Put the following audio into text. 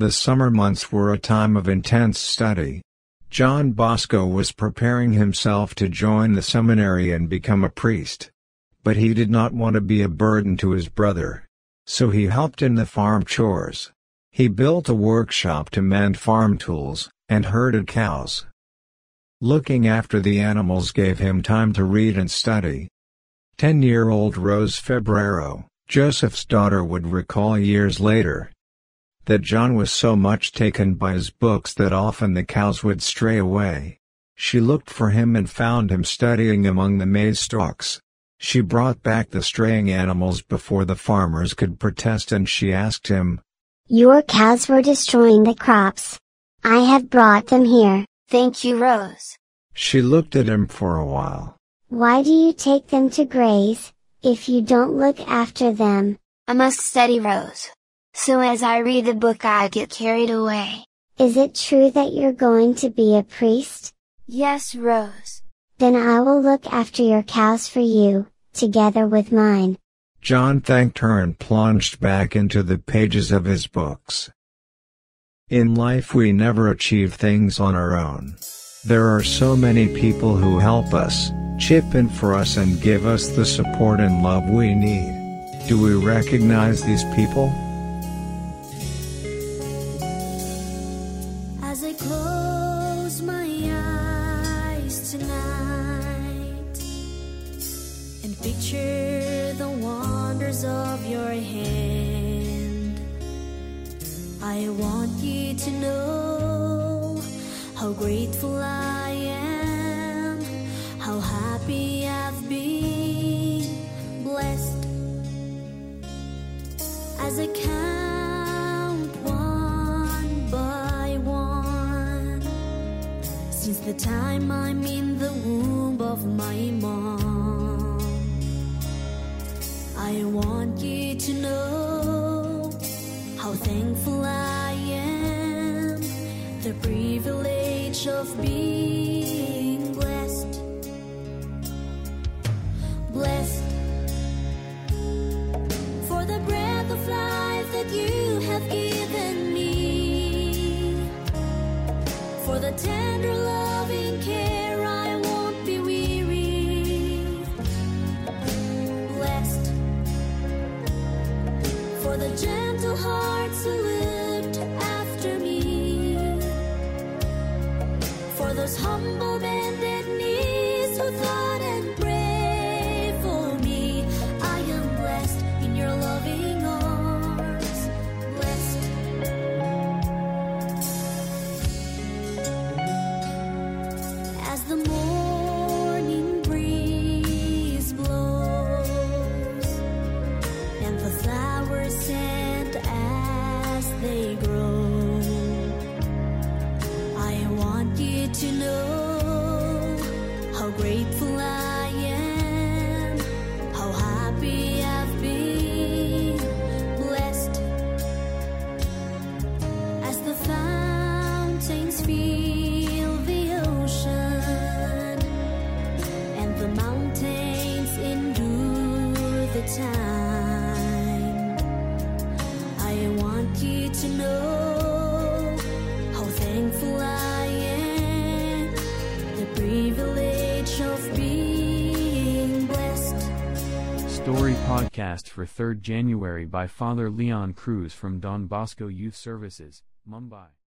The summer months were a time of intense study. John Bosco was preparing himself to join the seminary and become a priest. But he did not want to be a burden to his brother. So he helped in the farm chores. He built a workshop to mend farm tools, and herded cows. Looking after the animals gave him time to read and study. Ten-year-old Rose Febrero, Joseph's daughter would recall years later, that John was so much taken by his books that often the cows would stray away. She looked for him and found him studying among the maize stalks. She brought back the straying animals before the farmers could protest and she asked him, Your cows were destroying the crops. I have brought them here. Thank you, Rose. She looked at him for a while. Why do you take them to graze, if you don't look after them? I must study Rose. So as I read the book I get carried away. Is it true that you're going to be a priest? Yes, Rose. Then I will look after your cows for you, together with mine. John thanked her and plunged back into the pages of his books. In life we never achieve things on our own. There are so many people who help us, chip in for us and give us the support and love we need. Do we recognize these people? As I close my eyes tonight and picture the wonders of your hand, I want you to know how grateful I am, how happy I've been, The time I'm in the womb of my mom, I want you to know how thankful I am, the privilege of being blessed. Blessed for the breath of life that you have given me, for the tender loving for the gentle hearts who looked after me, for those humble bended knees who thought grateful I am, how happy I've been, blessed as the fountains fill the ocean and the mountains endure the time. I want you to know Story podcast for 3rd January by Father Leon Cruz from Don Bosco Youth Services, Mumbai.